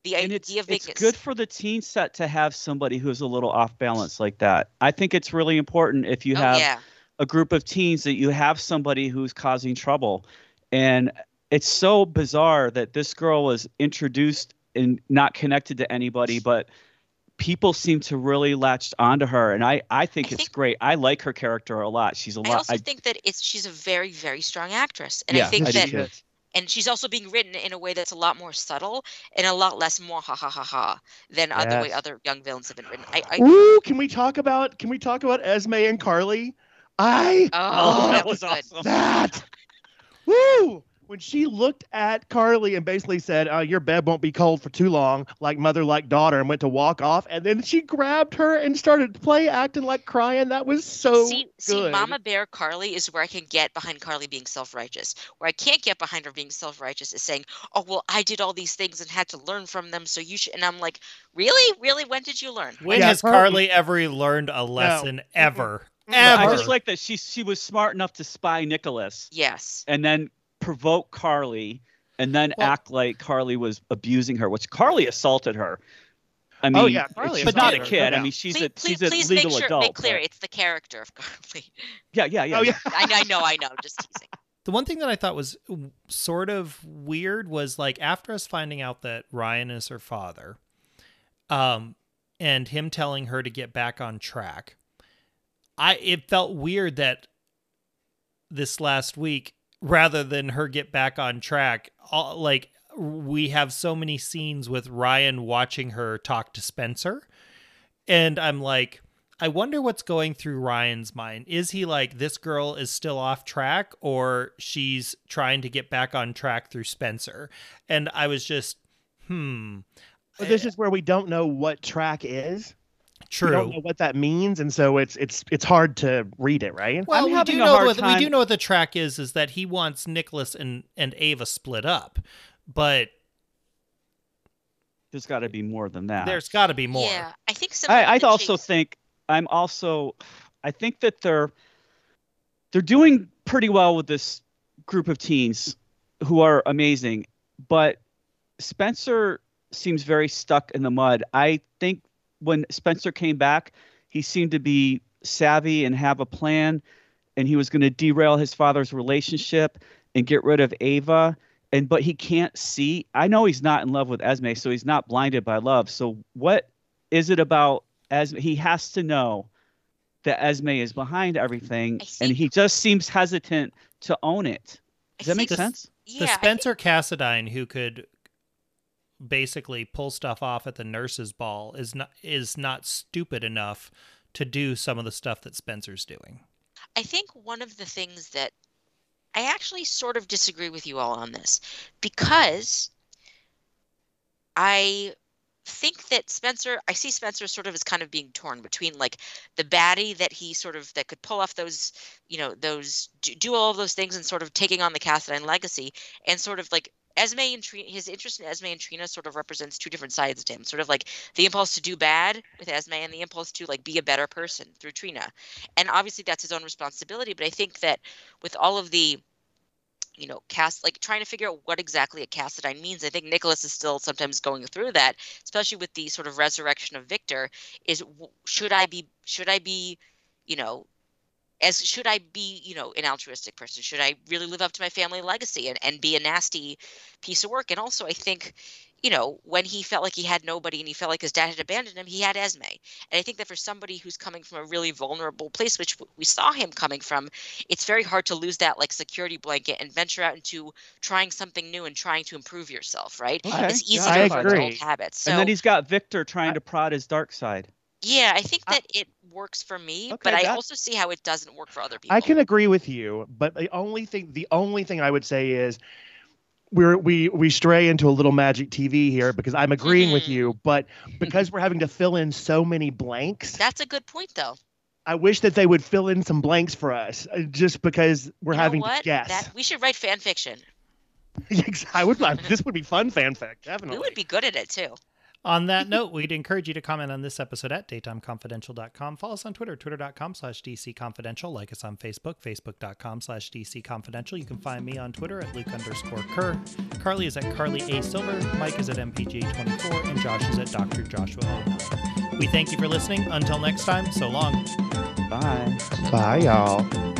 the and it's, idea of it's making it good for the teen set to have somebody who's a little off balance like that. I think it's really important if you oh have yeah, a group of teens that you have somebody who's causing trouble. And it's so bizarre that this girl was introduced and not connected to anybody, but people seem to really latched onto her. And I, I think I it's think- great. I like her character a lot. She's a lot. I also think that it's she's a very very strong actress, and yeah, I think I that too. and she's also being written in a way that's a lot more subtle and a lot less more ha ha ha ha than uh, the way other young villains have been written. I, I Woo! Can we talk about can we talk about Esme and Carly? I oh, that that was was good. awesome. that. Woo! When she looked at Carly and basically said, uh, "Your bed won't be cold for too long," like mother, like daughter, and went to walk off, and then she grabbed her and started play acting like crying. That was so see, good. see, Mama Bear Carly is where I can get behind Carly being self-righteous. Where I can't get behind her being self-righteous is saying, "Oh well, I did all these things and had to learn from them, so you should." And I'm like, "Really, really? When did you learn?" When Yeah, has Carly- Carly ever learned a lesson ever? I Ever. just like that she she was smart enough to spy Nikolas Yes. and then provoke Carly and then Well- act like Carly was abusing her, which Carly assaulted her. I mean, Oh, yeah, Carly she's not a kid. no I mean, she's please, a please, she's a please legal make sure adult. make clear but- it's the character of Carly. yeah, yeah, yeah. Oh yeah. I, I know, I know. Just teasing. The one thing that I thought was sort of weird was like after us finding out that Ryan is her father, um, and him telling her to get back on track. I it felt weird that this last week, rather than her get back on track, all, like we have so many scenes with Ryan watching her talk to Spencer, and I'm like. I wonder what's going through Ryan's mind. Is he like this girl is still off track or she's trying to get back on track through Spencer? And I was just hmm. This is where we don't know what track is. We don't know what that means, and so it's it's it's hard to read it, right? Well, I'm we do know hard what we do know what the track is is that he wants Nikolas and and Ava split up. But There's got to be more than that. there's got to be more. Yeah, I think similar I, I also Chase- think I'm also I think that they're they're doing pretty well with this group of teens who are amazing, but Spencer seems very stuck in the mud. I think when Spencer came back, he seemed to be savvy and have a plan and he was going to derail his father's relationship and get rid of Ava and but he can't see. I know he's not in love with Esme, so he's not blinded by love. So what is it about Esme? He has to know that Esme is behind everything, and he just seems hesitant to own it. I Does that make think- sense? Yeah, the I think- Spencer Cassadine who could basically pull stuff off at the nurses' ball is not is not stupid enough to do some of the stuff that Spencer's doing. I think one of the things that I actually sort of disagree with you all on this because I think that Spencer, I see Spencer sort of as kind of being torn between like the baddie that he sort of that could pull off those, you know, those do, do all of those things and sort of taking on the Cassadine legacy, and sort of like Esme and Trina, his interest in Esme and Trina sort of represents two different sides to him. Sort of like the impulse to do bad with Esme and the impulse to like be a better person through Trina. And obviously that's his own responsibility. But I think that with all of the you know, cast like trying to figure out what exactly a Cassadine means. I think Nikolas is still sometimes going through that, especially with the sort of resurrection of Victor. Is should I be should I be, you know, as should I be, you know, an altruistic person? Should I really live up to my family legacy and, and be a nasty piece of work? And also I think you know, when he felt like he had nobody and he felt like his dad had abandoned him, he had Esme. And I think that for somebody who's coming from a really vulnerable place, which we saw him coming from, it's very hard to lose that like security blanket and venture out into trying something new and trying to improve yourself, right? Okay. It's easy Yeah, to I fall into agree. old habits. So and then he's got Victor trying to prod his dark side. Yeah, I think I- that it works for me, Okay, but I also see how it doesn't work for other people. I can agree with you, but the only thing the only thing I would say is we're we we stray into a little magic TV here because I'm agreeing with Mhm. you, but because we're having to fill in so many blanks, That's a good point though. I wish that they would fill in some blanks for us, uh, just because we're You know having what? to guess. That we should write fan fiction. I would. This would be fun fanfic, We definitely. would be good at it too. On that note, we'd encourage you to comment on this episode at daytimeconfidential.com. Follow us on Twitter, twitter.com slash dcconfidential. Like us on Facebook, facebook.com slash dcconfidential. You can find me on Twitter at luke underscore kerr. Carly is at Carly A. Silver. Mike is at MPG24. And Josh is at Dr. Joshua 09. We thank you for listening. Until next time, so long. Bye. Bye, y'all.